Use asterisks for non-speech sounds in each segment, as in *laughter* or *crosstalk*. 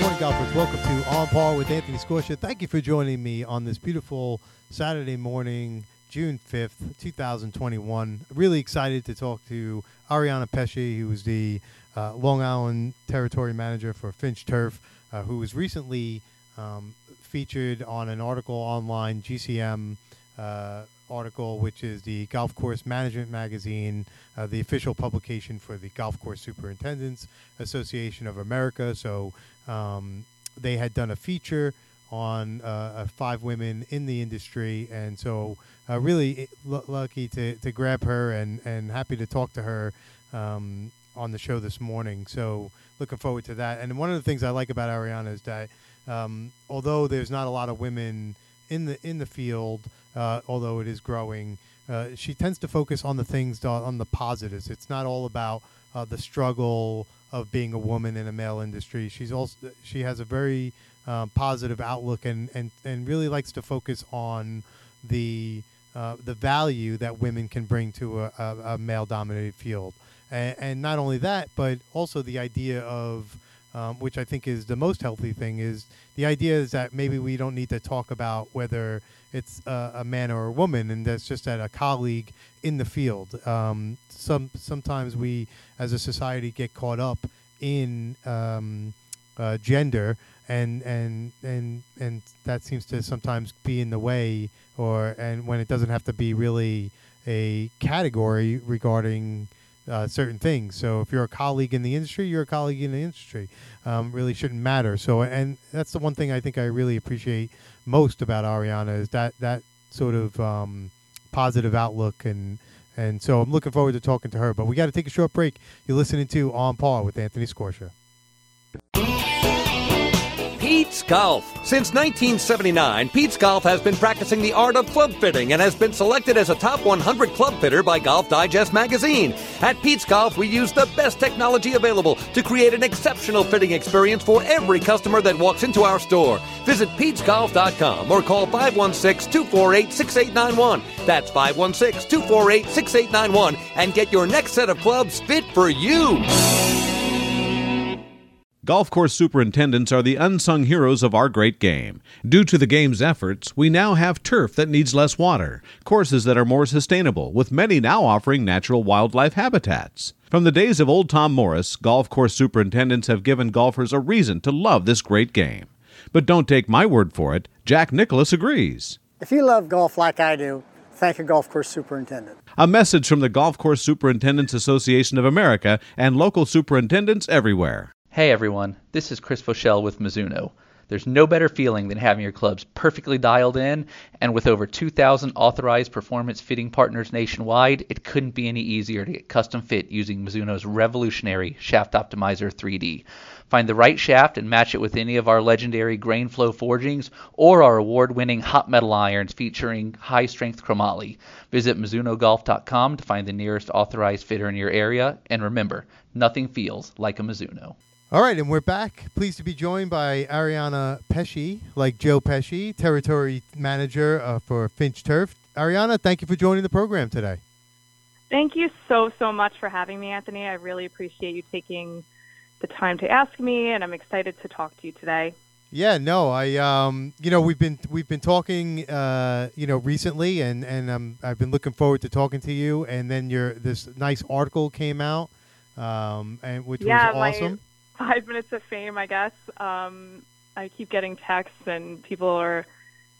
morning, golfers. Welcome to On Par with Anthony Scorsia. Thank you for joining me on this beautiful Saturday morning, June 5th, 2021. Really excited to talk to Ariana Pesce, who is the uh, Long Island Territory Manager for Finch Turf, uh, who was recently um, featured on an article online, GCM uh, article, which is the Golf Course Management Magazine, uh, the official publication for the Golf Course Superintendents Association of America. So um, they had done a feature on uh, five women in the industry, and so uh, really l- lucky to, to grab her and, and happy to talk to her um, on the show this morning. So looking forward to that. And one of the things I like about Ariana is that um, although there's not a lot of women in the in the field, uh, although it is growing, uh, she tends to focus on the things on the positives. It's not all about uh, the struggle of being a woman in a male industry. She's also she has a very um, positive outlook and, and, and really likes to focus on the uh, the value that women can bring to a, a, a male dominated field. And, and, not only that, but also the idea of um, which I think is the most healthy thing is the idea is that maybe we don't need to talk about whether it's a, a man or a woman, and that's just that a colleague in the field. Um, some sometimes we, as a society, get caught up in um, uh, gender, and and and and that seems to sometimes be in the way, or and when it doesn't have to be really a category regarding uh, certain things. So if you're a colleague in the industry, you're a colleague in the industry. Um, really shouldn't matter. So and that's the one thing I think I really appreciate most about Ariana is that that sort of um, positive outlook and and so I'm looking forward to talking to her. But we got to take a short break. You're listening to On Par with Anthony Scorsia. Golf. Since 1979, Pete's Golf has been practicing the art of club fitting and has been selected as a top 100 club fitter by Golf Digest magazine. At Pete's Golf, we use the best technology available to create an exceptional fitting experience for every customer that walks into our store. Visit Pete'sGolf.com or call 516 248 6891. That's 516 248 6891 and get your next set of clubs fit for you. Golf course superintendents are the unsung heroes of our great game. Due to the game's efforts, we now have turf that needs less water, courses that are more sustainable, with many now offering natural wildlife habitats. From the days of old Tom Morris, golf course superintendents have given golfers a reason to love this great game. But don't take my word for it, Jack Nicklaus agrees. If you love golf like I do, thank a golf course superintendent. A message from the Golf Course Superintendents Association of America and local superintendents everywhere. Hey everyone, this is Chris Voshall with Mizuno. There's no better feeling than having your clubs perfectly dialed in, and with over 2,000 authorized performance fitting partners nationwide, it couldn't be any easier to get custom fit using Mizuno's revolutionary Shaft Optimizer 3D. Find the right shaft and match it with any of our legendary grain flow forgings or our award winning hot metal irons featuring high strength chromoly. Visit MizunoGolf.com to find the nearest authorized fitter in your area, and remember, nothing feels like a Mizuno. All right, and we're back. Pleased to be joined by Ariana Pesce, like Joe Pesci, territory manager uh, for Finch Turf. Ariana, thank you for joining the program today. Thank you so, so much for having me, Anthony. I really appreciate you taking the time to ask me, and I'm excited to talk to you today. Yeah, no, I, um, you know, we've been we've been talking, uh, you know, recently, and and um, I've been looking forward to talking to you. And then your this nice article came out, um, and which yeah, was awesome. My- five minutes of fame, I guess. Um, I keep getting texts and people are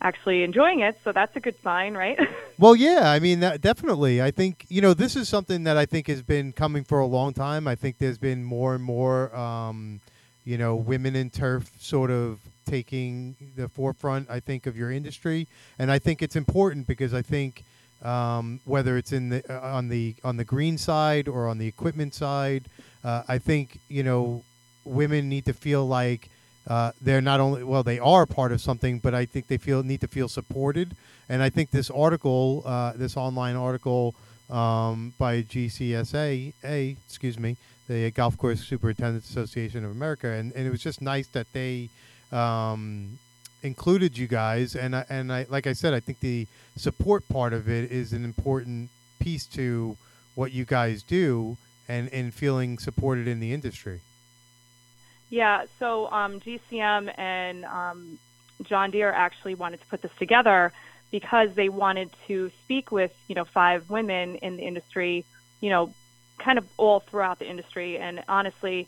actually enjoying it, so that's a good sign, right? *laughs* well, yeah, I mean, that, definitely. I think you know this is something that I think has been coming for a long time. I think there's been more and more, um, you know, women in turf sort of taking the forefront. I think of your industry, and I think it's important because I think. Um, whether it's in the uh, on the on the green side or on the equipment side, uh, I think you know women need to feel like uh, they're not only well they are part of something, but I think they feel need to feel supported. And I think this article, uh, this online article um, by GCSA, a excuse me, the Golf Course Superintendents Association of America, and, and it was just nice that they um, included you guys. And I, and I like I said, I think the support part of it is an important piece to what you guys do, and and feeling supported in the industry. Yeah, so um, GCM and um, John Deere actually wanted to put this together because they wanted to speak with, you know, five women in the industry, you know, kind of all throughout the industry. And honestly,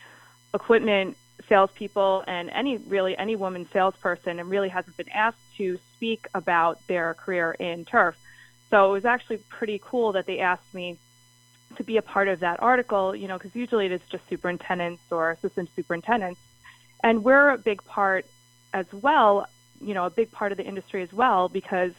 equipment salespeople and any really any woman salesperson and really hasn't been asked to speak about their career in turf. So it was actually pretty cool that they asked me to be a part of that article, you know, because usually it is just superintendents or assistant superintendents. And we're a big part as well, you know, a big part of the industry as well, because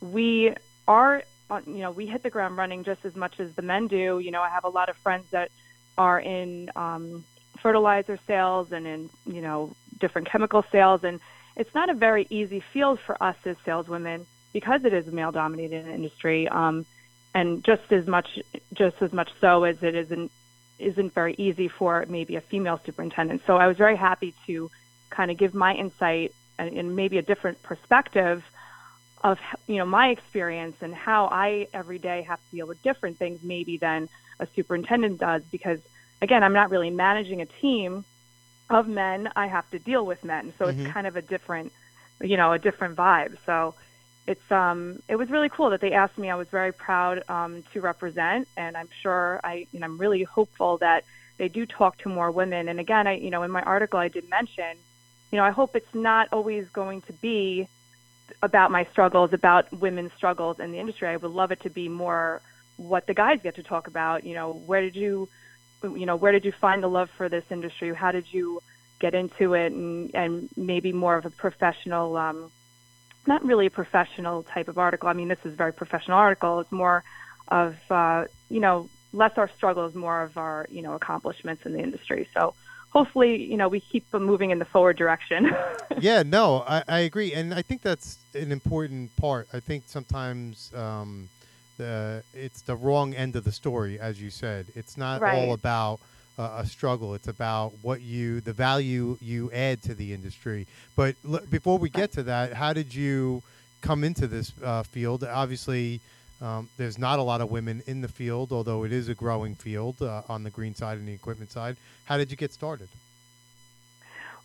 we are, uh, you know, we hit the ground running just as much as the men do. You know, I have a lot of friends that are in um, fertilizer sales and in, you know, different chemical sales. And it's not a very easy field for us as saleswomen because it is a male dominated industry. Um, and just as much, just as much so as it isn't, isn't very easy for maybe a female superintendent. So I was very happy to kind of give my insight and, and maybe a different perspective of you know my experience and how I every day have to deal with different things maybe than a superintendent does because again I'm not really managing a team of men I have to deal with men so mm-hmm. it's kind of a different you know a different vibe so it's um it was really cool that they asked me I was very proud um to represent and I'm sure I know I'm really hopeful that they do talk to more women and again I you know in my article I did mention you know I hope it's not always going to be about my struggles, about women's struggles in the industry. I would love it to be more what the guys get to talk about. You know, where did you, you know, where did you find the love for this industry? How did you get into it? And and maybe more of a professional, um, not really a professional type of article. I mean, this is a very professional article. It's more of, uh, you know, less our struggles, more of our, you know, accomplishments in the industry. So hopefully, you know, we keep moving in the forward direction. *laughs* yeah, no, I, I, agree, and I think that's an important part. I think sometimes um, the it's the wrong end of the story, as you said. It's not right. all about uh, a struggle. It's about what you, the value you add to the industry. But l- before we get to that, how did you come into this uh, field? Obviously. Um, there's not a lot of women in the field, although it is a growing field uh, on the green side and the equipment side. How did you get started?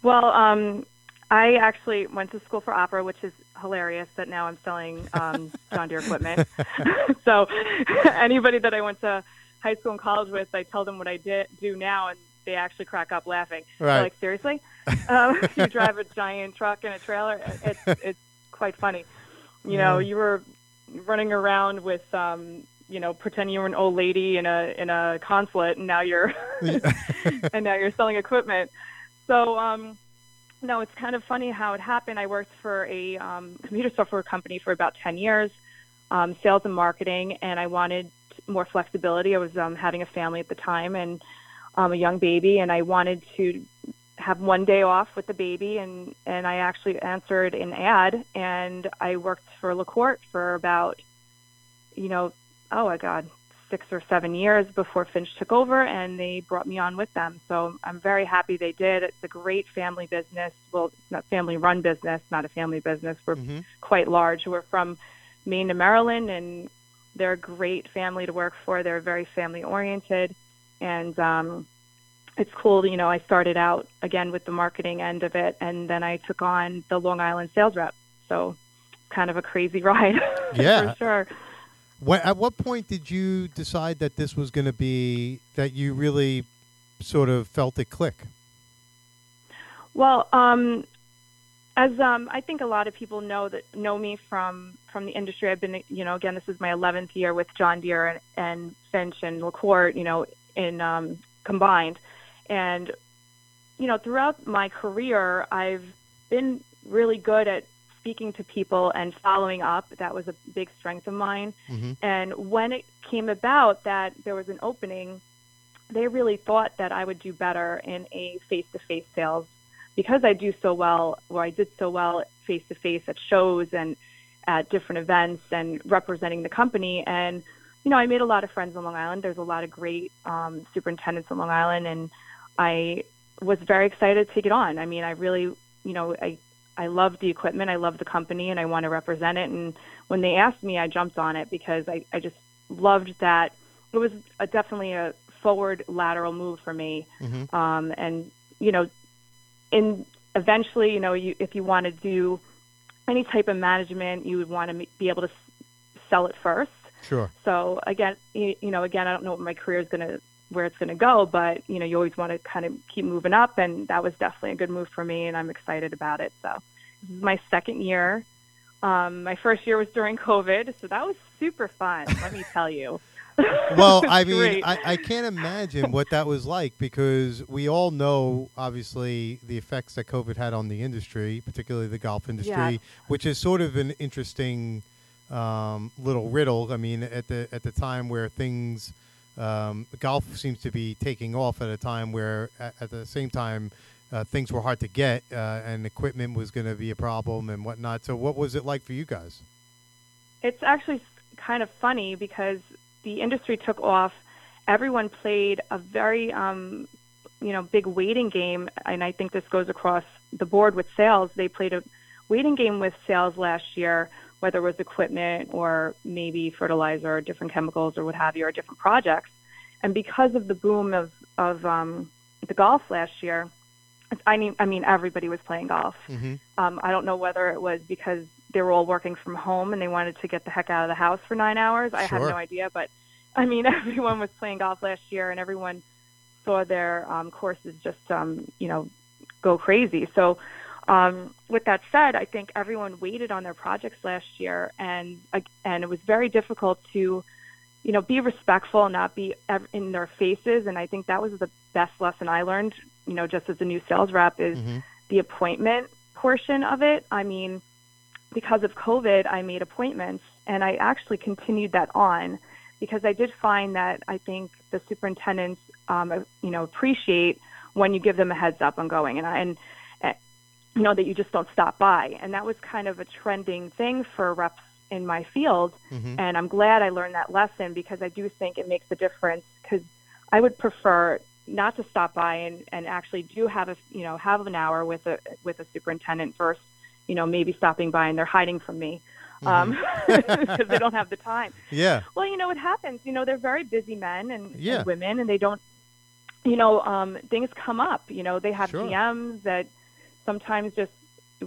Well, um, I actually went to school for opera, which is hilarious that now I'm selling um, John Deere equipment. *laughs* *laughs* so *laughs* anybody that I went to high school and college with, I tell them what I did do now, and they actually crack up laughing. Right. They're like, seriously? *laughs* um, you drive a giant truck and a trailer? It's, it's quite funny. You know, you were running around with um you know pretending you were an old lady in a in a consulate and now you're *laughs* *laughs* and now you're selling equipment so um no it's kind of funny how it happened i worked for a um, computer software company for about 10 years um, sales and marketing and i wanted more flexibility. I was um, having a family at the time and um, a young baby and i wanted to have one day off with the baby and and I actually answered an ad and I worked for LaCorte for about you know oh my god six or seven years before Finch took over and they brought me on with them. So I'm very happy they did. It's a great family business. Well it's not family run business not a family business. We're mm-hmm. quite large. We're from Maine to Maryland and they're a great family to work for they're very family oriented and um it's cool. You know, I started out again with the marketing end of it, and then I took on the Long Island sales rep. So, kind of a crazy *laughs* ride. Yeah, for sure. When, at what point did you decide that this was going to be that you really sort of felt it click? Well, um, as um, I think a lot of people know that know me from from the industry. I've been, you know, again, this is my 11th year with John Deere and, and Finch and LaCorte, you know, in um, combined. And, you know, throughout my career, I've been really good at speaking to people and following up. That was a big strength of mine. Mm-hmm. And when it came about that there was an opening, they really thought that I would do better in a face to face sales because I do so well, or I did so well face to face at shows and at different events and representing the company. And, you know, I made a lot of friends on Long Island. There's a lot of great um, superintendents on Long Island. And I was very excited to take it on. I mean, I really, you know, I I love the equipment, I love the company, and I want to represent it. And when they asked me, I jumped on it because I I just loved that. It was a, definitely a forward lateral move for me. Mm-hmm. Um, and you know, in eventually, you know, you if you want to do any type of management, you would want to be able to sell it first. Sure. So again, you, you know, again, I don't know what my career is going to where it's going to go, but you know, you always want to kind of keep moving up, and that was definitely a good move for me, and I'm excited about it. So this is my second year. Um, my first year was during COVID, so that was super fun. let me tell you. *laughs* well, I mean, I, I, can't imagine what that was like because we all know, obviously, the effects that COVID had on the industry, particularly the golf industry, yeah. which is sort of an interesting um, little riddle. I mean, at the at the time where things um, golf seems to be taking off at a time where, at, at the same time, uh, things were hard to get uh, and equipment was going to be a problem and whatnot. So, what was it like for you guys? It's actually kind of funny because the industry took off. Everyone played a very, um, you know, big waiting game, and I think this goes across the board with sales. They played a waiting game with sales last year whether it was equipment or maybe fertilizer or different chemicals or what have you, or different projects. And because of the boom of, of um, the golf last year, I mean, I mean, everybody was playing golf. Mm-hmm. Um, I don't know whether it was because they were all working from home and they wanted to get the heck out of the house for nine hours. I have no idea, but I mean, *laughs* everyone was playing golf last year, and everyone saw their um, courses just, um, you know, go crazy. So um, with that said, I think everyone waited on their projects last year, and and it was very difficult to, you know, be respectful and not be in their faces. And I think that was the best lesson I learned, you know, just as a new sales rep, is mm-hmm. the appointment portion of it. I mean, because of COVID, I made appointments, and I actually continued that on because I did find that I think the superintendents, um, you know, appreciate when you give them a heads up on going, and I, and you know that you just don't stop by and that was kind of a trending thing for reps in my field mm-hmm. and i'm glad i learned that lesson because i do think it makes a difference because i would prefer not to stop by and, and actually do have a you know have an hour with a with a superintendent first you know maybe stopping by and they're hiding from me because mm-hmm. um, *laughs* they don't have the time yeah well you know what happens you know they're very busy men and, yeah. and women and they don't you know um things come up you know they have sure. gms that sometimes just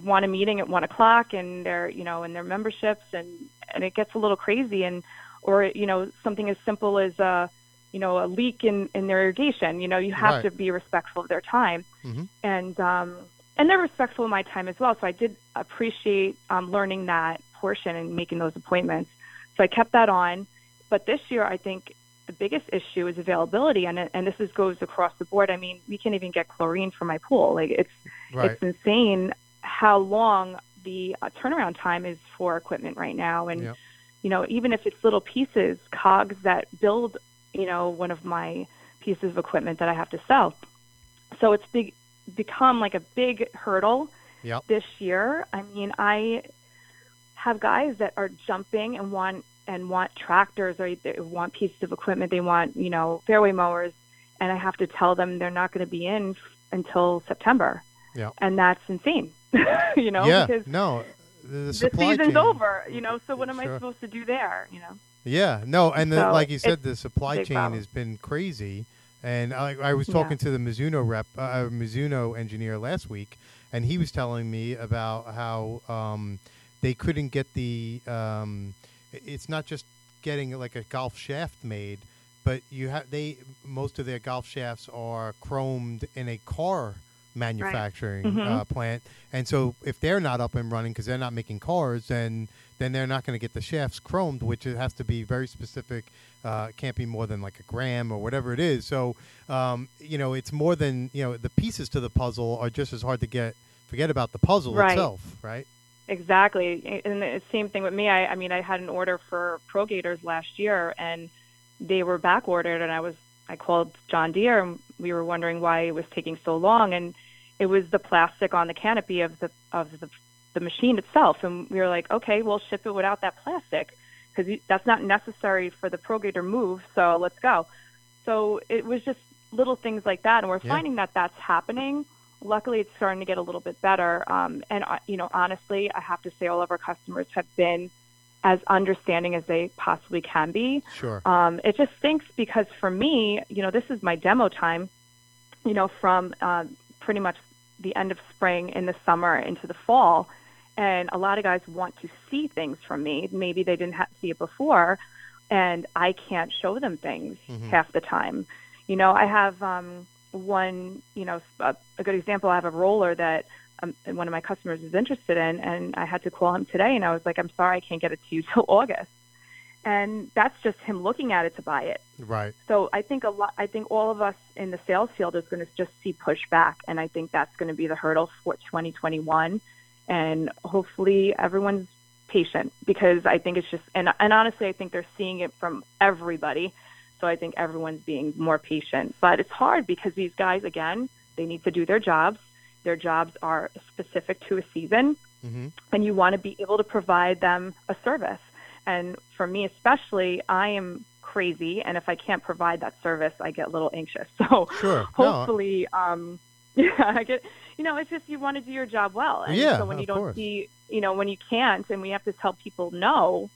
want a meeting at one o'clock and their you know and their memberships and and it gets a little crazy and or you know something as simple as a you know a leak in in their irrigation you know you have right. to be respectful of their time mm-hmm. and um and they're respectful of my time as well so i did appreciate um learning that portion and making those appointments so i kept that on but this year i think the biggest issue is availability, and and this is goes across the board. I mean, we can't even get chlorine for my pool. Like it's right. it's insane how long the uh, turnaround time is for equipment right now, and yep. you know even if it's little pieces, cogs that build you know one of my pieces of equipment that I have to sell. So it's big become like a big hurdle yep. this year. I mean, I have guys that are jumping and want and want tractors or they want pieces of equipment, they want, you know, fairway mowers, and I have to tell them they're not going to be in f- until September. Yeah. And that's insane. *laughs* you know, yeah, because no, the, the season's chain. over, you know, so what am sure. I supposed to do there, you know? Yeah, no, and the, so like you said, the supply chain problem. has been crazy. And I, I was talking yeah. to the Mizuno rep, uh, Mizuno engineer last week, and he was telling me about how um, they couldn't get the um, it's not just getting like a golf shaft made, but you have they most of their golf shafts are chromed in a car manufacturing right. mm-hmm. uh, plant, and so if they're not up and running because they're not making cars, then then they're not going to get the shafts chromed, which it has to be very specific. Uh, can't be more than like a gram or whatever it is. So um, you know, it's more than you know. The pieces to the puzzle are just as hard to get. Forget about the puzzle right. itself, right? Exactly. And the same thing with me. I, I mean, I had an order for Pro Gators last year, and they were back ordered, and I was I called John Deere, and we were wondering why it was taking so long, and it was the plastic on the canopy of the of the the machine itself, and we were like, okay, we'll ship it without that plastic because that's not necessary for the Pro Gator move. So let's go. So it was just little things like that, and we're yeah. finding that that's happening luckily it's starting to get a little bit better. Um, and uh, you know, honestly, I have to say all of our customers have been as understanding as they possibly can be. Sure. Um, it just stinks because for me, you know, this is my demo time. You know, from uh, pretty much the end of spring, in the summer, into the fall. And a lot of guys want to see things from me. Maybe they didn't have see it before, and I can't show them things Mhm. half the time. You know, I have um, one, you know, a, a good example. I have a roller that um, one of my customers is interested in, and I had to call him today, and I was like, I'm sorry, I can't get it to you till *laughs* August. And that's just him looking at it to buy it. Right. So I think a lot. I think all of us in the sales field is going to just see pushback, and I think that's going to be the hurdle for 2021. And hopefully, everyone's patient because I think it's just and and honestly, I think they're seeing it from everybody. So I think everyone's being more patient. But it's hard because these guys, again, they need to do their jobs. Their jobs are specific to a season, hmm and you want to be able to provide them a service. And for me, especially, I am crazy, and if I can't provide that service, I get a little anxious. *laughs* So Sure. No. hopefully, um, *laughs* yeah, I get. You know, it's just you want to do your job well, and Yeah, so when you don't course. see, you know, when you can't, and we have to tell people no,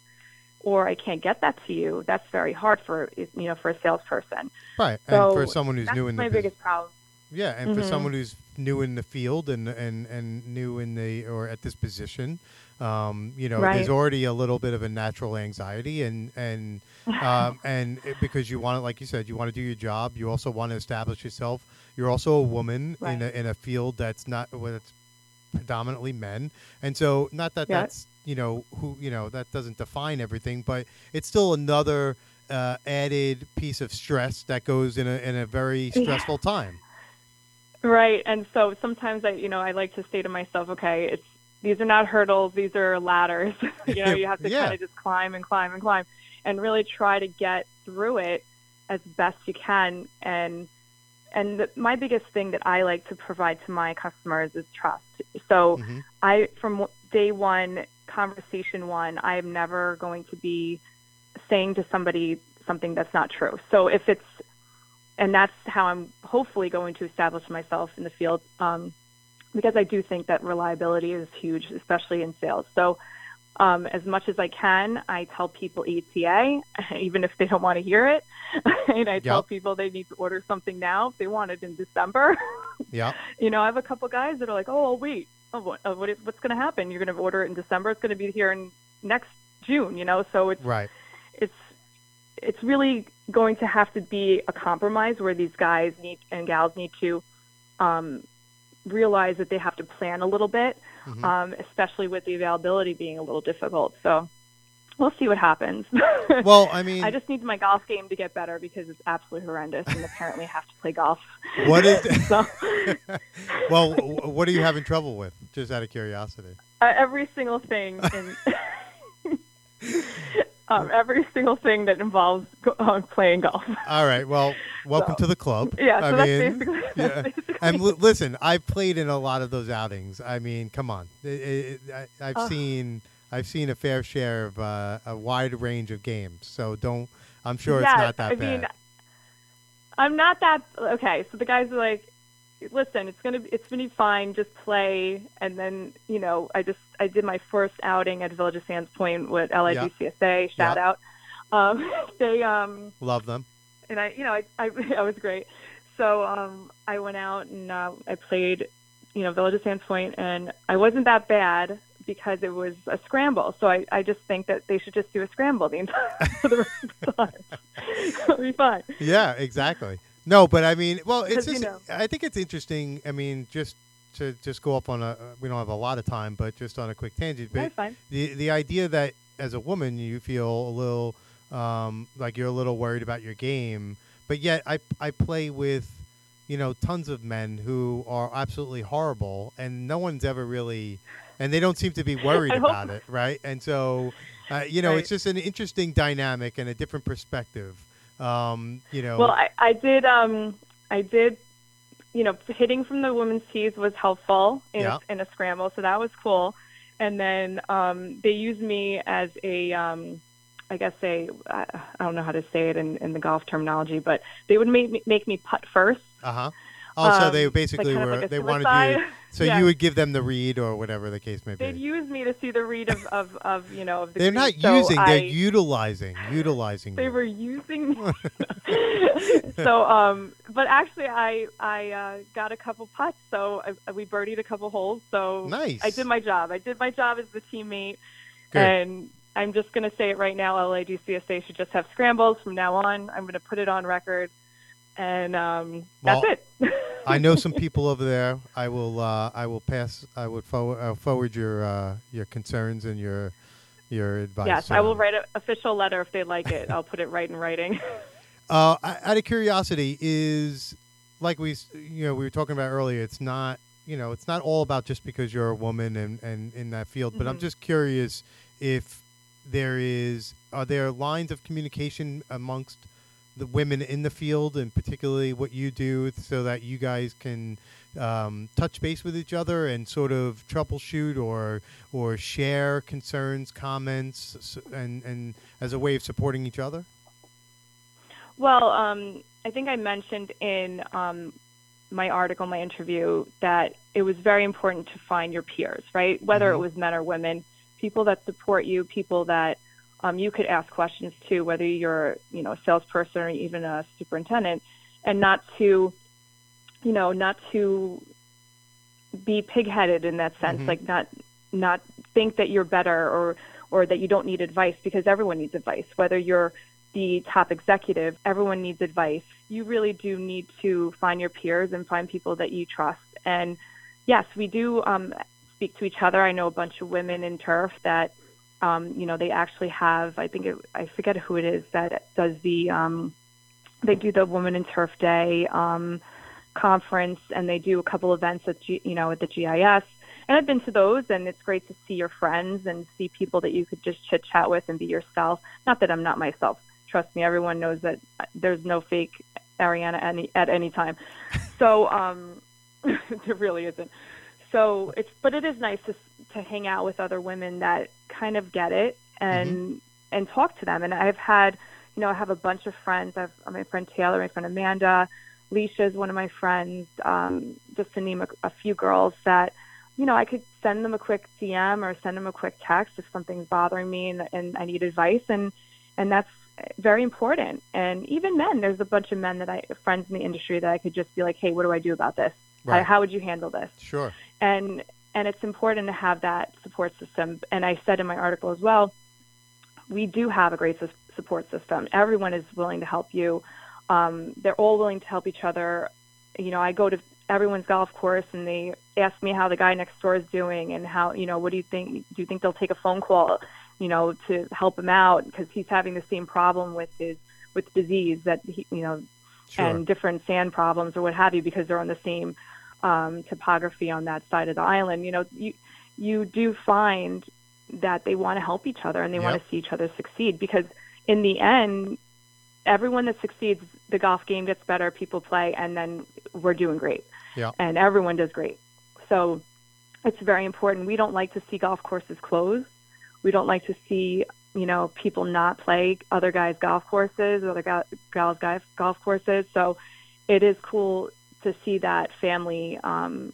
or I can't get that to you. That's very hard for you know for a salesperson. Right. So and for someone who's new in the my biggest problem. Yeah, and for Mhm. someone who's new in the field and and and new in the or at this position, um, you know, there's already a little bit of a natural anxiety and and um, *laughs* and it, because you want to, like you said, you want to do your job. You also want to establish yourself. You're also a woman in a in a field that's not it's predominantly men, and so not that Yeah. that's you know who you know that doesn't define everything, but it's still another. Uh, added piece of stress that goes in a in a very Yeah. stressful time. Right. And so sometimes I, you know, I like to say to myself, okay, it's these are not hurdles, these are ladders. *laughs* you know, you have to Yeah. kind of just climb and climb and climb and really try to get through it as best you can and and the, my biggest thing that I like to provide to my customers is trust. So Mhm. I from day 1 conversation 1, I am never going to be saying to somebody something that's not true. So if it's and that's how I'm hopefully going to establish myself in the field um, because I do think that reliability is huge, especially in sales. So, um, as much as I can, I tell people ETA, *laughs* even if they don't want to hear it. *laughs* and I tell people they need to order something now if they want it in December. *laughs* Yeah. you know, I have a couple guys that are like, "Oh, I'll wait. Oh, what, what is, what's going to happen? You're going to order it in December. It's going to be here in next June." You know, so it's Right. it's it's really going to have to be a compromise where these guys need and gals need to um, realize that they have to plan a little bit, Mhm. um, especially with the availability being a little difficult. So we'll see what happens. *laughs* Well, I mean, I just need my golf game to get better because it's absolutely horrendous, and apparently have to play golf. What is- *laughs* so? *laughs* well, what are you having trouble with? Just out of curiosity. uh, every single thing in um, every single thing that involves uh, playing golf. All right. Well, *laughs* welcome So- to the club. Yeah, I so that's mean, basically, *laughs* yeah. that's basically And l- listen, I've played in a lot of those outings. I mean, come on. It, it, I, I've Ugh. seen I've seen a fair share of uh, a wide range of games. So don't. I'm sure yeah, it's not that bad. I bad. mean, I'm not that okay. So the guys are like, "Listen, it's gonna be, it's gonna be fine. Just play." And then you know, I just I did my first outing at Village of Sands Point with LIGCSA. Shout Yeah. out. Um, *laughs* they um, Love them. and I, you know, I, I, *laughs* I was great. So um, I went out and uh, I played, you know, Village of Sands Point, and I wasn't that bad because it was a scramble. So I, I just think that they should just do a scramble the entire *laughs* for the rest of the time. It'll be fine. Yeah, exactly. No, but I mean, well, it's 'Cause, you just. know- I think it's interesting. I mean, just to just go up on a. We don't have a lot of time, but just on a quick tangent. But That's fine. the the idea that as a woman you feel a little um, like you're a little worried about your game, but yet I I play with you know tons of men who are absolutely horrible, and no one's ever really, and they don't seem to be *laughs* worried about it, right? And so. Uh, you know, Right. it's just an interesting dynamic and a different perspective. Um, you know, Well, I, I did, um, I did, you know, hitting from the women's tees was helpful in, Yeah. in a scramble, so that was cool. And then um, they used me as a, um, I guess a, I I don't know how to say it in, in the golf terminology, but they would make me, make me putt first. uh huh. Also, Um, they like basically of were like they wanted you, so Yeah. you would give them the read or whatever the case may be. They'd use me to see the read of, of, of you know of the They're not. So using; I, they're utilizing, utilizing. they you. were using me. *laughs* so um but actually i i uh got a couple putts so I, we birdied a couple holes so Nice. i did my job i did my job as the teammate Good. and i'm just going to say it right now LIGCSA should just have scrambles from now on i'm going to put it on record and um that's Well, it I know some *laughs* people over there. I will. Uh, I will pass. I would forward. I'll forward your uh, your concerns and your your advice. yes i will write an official letter if they like it i'll put it right in writing *laughs* Uh, out of curiosity, is like we, you know, we were talking about earlier. It's not, you know, it's not all about just because you're a woman and, and in that field. But I'm Mhm. just curious if there is, are there lines of communication amongst the women in the field, and particularly what you do, so that you guys can um, touch base with each other and sort of troubleshoot or or share concerns, comments, and and as a way of supporting each other. Well, um, I think I mentioned in um, my article, my interview, that it was very important to find your peers, right? Whether Mhm. it was men or women, people that support you, people that um, you could ask questions to, whether you're, you know, a salesperson or even a superintendent, and not to, you know, not to be pigheaded in that sense, Mhm. like not not think that you're better or or that you don't need advice because everyone needs advice, whether you're the top executive, everyone needs advice. You really do need to find your peers and find people that you trust. And yes, we do um, speak to each other. I know a bunch of women in turf that, um, you know, they actually have. I think it, I forget who it is that does the. Um, they do the Woman in Turf Day um, conference, and they do a couple events at G, you know at the GIS. And I've been to those, and it's great to see your friends and see people that you could just chit chat with and be yourself. Not that I'm not myself. Trust me, everyone knows that there's no fake Ariana any at any time. So um, *laughs* there really isn't. So it's but it is nice to to hang out with other women that kind of get it and and talk to them. And I've had, you know, I have a bunch of friends. I have my friend Taylor, my friend Amanda, Leisha is one of my friends. Um, just to name a, a few girls that, you know, I could send them a quick DM or send them a quick text if something's bothering me and, and I need advice. And and that's very important. And even men, there's a bunch of men that I friends in the industry that I could just be like, hey, what do I do about this? How, Right. how would you handle this? Sure. and and it's important to have that support system. And I said in my article as well, we do have a great sus- support system. Everyone is willing to help you. Um, they're all willing to help each other. You know, I go to everyone's golf course and they ask me how the guy next door is doing and how you know what do you think do you think they'll take a phone call you know to help him out because he's having the same problem with his with disease that he you know Sure. and different sand problems or what have you because they're on the same um, topography on that side of the island. You know, you you do find that they want to help each other and they want to see each other succeed because in the end, everyone that succeeds, the golf game gets better, people play, and then we're doing great. Yeah. And everyone does great. So it's very important. We don't like to see golf courses closed. We don't like to see you know people not play other guys' golf courses, other gal- gals' guys' golf courses. So it is cool to see that family um,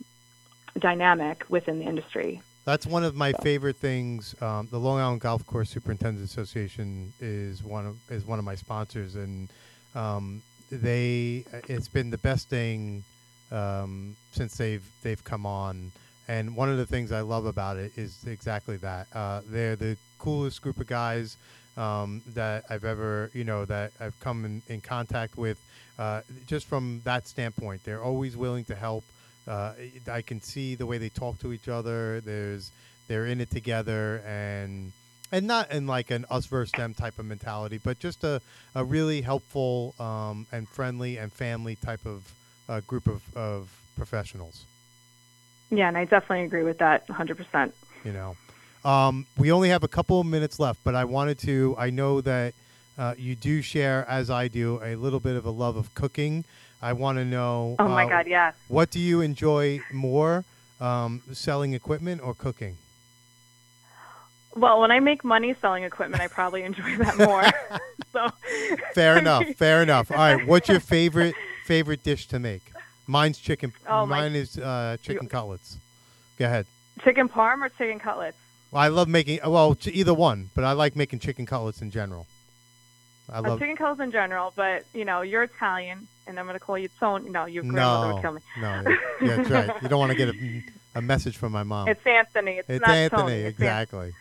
dynamic within the industry. That's one of my favorite things. Um, the Long Island Golf Course Superintendents Association is one of is one of my sponsors, and um, they it's been the best thing um, since they've they've come on. And one of the things I love about it is exactly that. Uh, they're the coolest group of guys um, that I've ever, you know, that I've come in, in contact with. Uh, just from that standpoint, they're always willing to help. Uh, I can see the way they talk to each other. There's they're in it together, and and not in like an us versus them type of mentality, but just a, a really helpful um, and friendly and family type of uh, group of, of professionals. Yeah, and I definitely agree with that 100%. you know um, we only have a couple of minutes left but i wanted to i know that uh, you do share as i do a little bit of a love of cooking i want to know Oh my uh, God, yeah. what do you enjoy more um, selling equipment or cooking Well, when I make money selling equipment, I probably enjoy that more. *laughs* so fair *laughs* enough fair enough all right what's your favorite favorite dish to make Mine's chicken. Oh, my- Mine is uh, chicken cutlets. Go ahead. Chicken parm or chicken cutlets? Well, I love making well ch- either one, but I like making chicken cutlets in general. I Uh, love chicken cutlets in general, but you know you're Italian, and I'm going to call you Tony. No, your grandmother no, would kill me. no, yeah, that's right. You don't want to get a, a message from my mom. It's Anthony. It's, It's not Anthony, Tony. It's *laughs* exactly.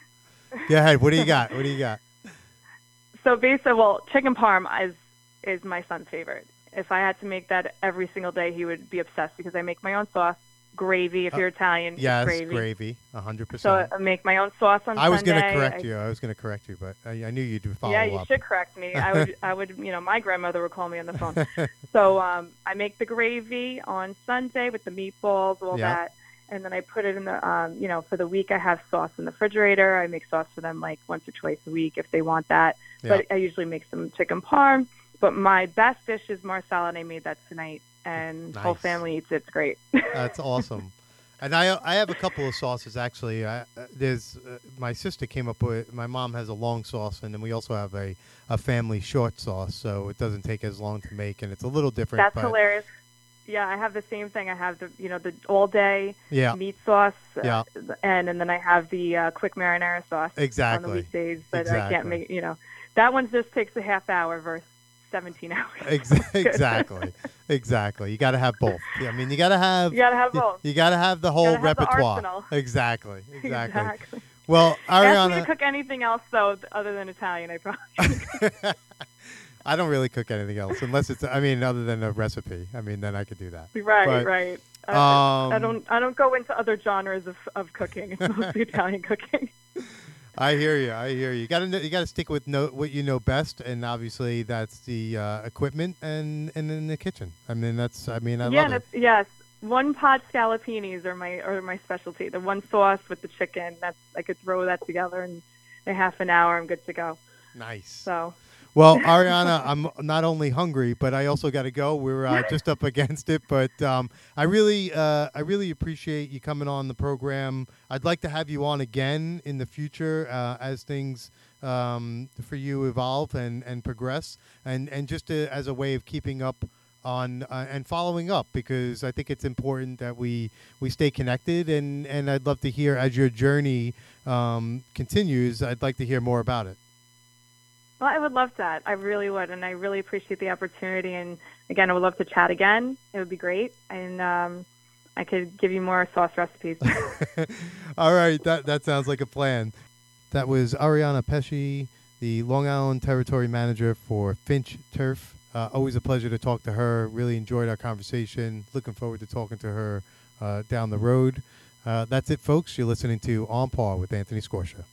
Go ahead. What do you got? What do you got? So basically, well, chicken parm is is my son's favorite. If I had to make that every single day, he would be obsessed because I make my own sauce, gravy. If Uh, you're Italian, it's Yes, gravy. gravy, a hundred So percent. I make my own sauce on I was going to correct I- you. I was going to correct you, but I, I knew you'd follow yeah, you up. should correct me. I would, I would, you know, my grandmother would call me on the phone. *laughs* so um, I make the gravy on Sunday with the meatballs, all Yeah. that, and then I put it in the, um, you know, for the week I have sauce in the refrigerator. I make sauce for them like once or twice a week if they want that. Yeah. But I usually make some chicken parm. But my best dish is marsala, and I made that tonight, and whole family eats it. It's great. *laughs* That's awesome. And I I have a couple of sauces actually. I, uh, there's uh, my sister came up with. My mom has a long sauce, and then we also have a, a family short sauce, so it doesn't take as long to make, and it's a little different. That's but hilarious. Yeah, I have the same thing. I have the, you know, the all day Yeah, meat sauce. uh, Yeah. And and then I have the uh, quick marinara sauce exactly on the weekdays, but I can't make. You know, that one just takes a half hour versus 17 hours. *laughs* Exactly, exactly. You got to have both. I mean, you got to have. You gotta have both. You, got to have the whole the repertoire. arsenal. exactly, *laughs* exactly. Exactly. Well, Ask me to Ariana, cook anything else though, other than Italian. I probably. *laughs* I don't really cook anything else unless it's. I mean, other than a recipe. I mean, then I could do that. right, But, right. I, I um, don't. I don't go into other genres of, of cooking. It's mostly Italian cooking. I hear you. I hear you. You got to you got to stick with know, what you know best, and obviously that's the uh, equipment and and in the kitchen. I mean, that's. I mean, I yeah, love it. yes. One pot scallopinis are my are my specialty. The one sauce with the chicken. That's I could throw that together in a half an hour. I'm good to go. Nice. So Well, Ariana, I'm not only hungry, but I also got to go. We're uh, just up against it, but um, I really, uh, I really appreciate you coming on the program. I'd like to have you on again in the future uh, as things um, for you evolve and, and progress, and and just to, as a way of keeping up on uh, and following up because I think it's important that we we stay connected, and and I'd love to hear as your journey um, continues. I'd like to hear more about it. Well, I would love that. I really would, and I really appreciate the opportunity. And again, I would love to chat again. It would be great, and um, I could give you more sauce recipes. *laughs* All right, that that sounds like a plan. That was Ariana Pesce, the Long Island Territory Manager for Finch Turf. Uh, always a pleasure to talk to her. Really enjoyed our conversation. Looking forward to talking to her uh, down the road. Uh, that's it, folks. You're listening to On Par with Anthony Scorsha.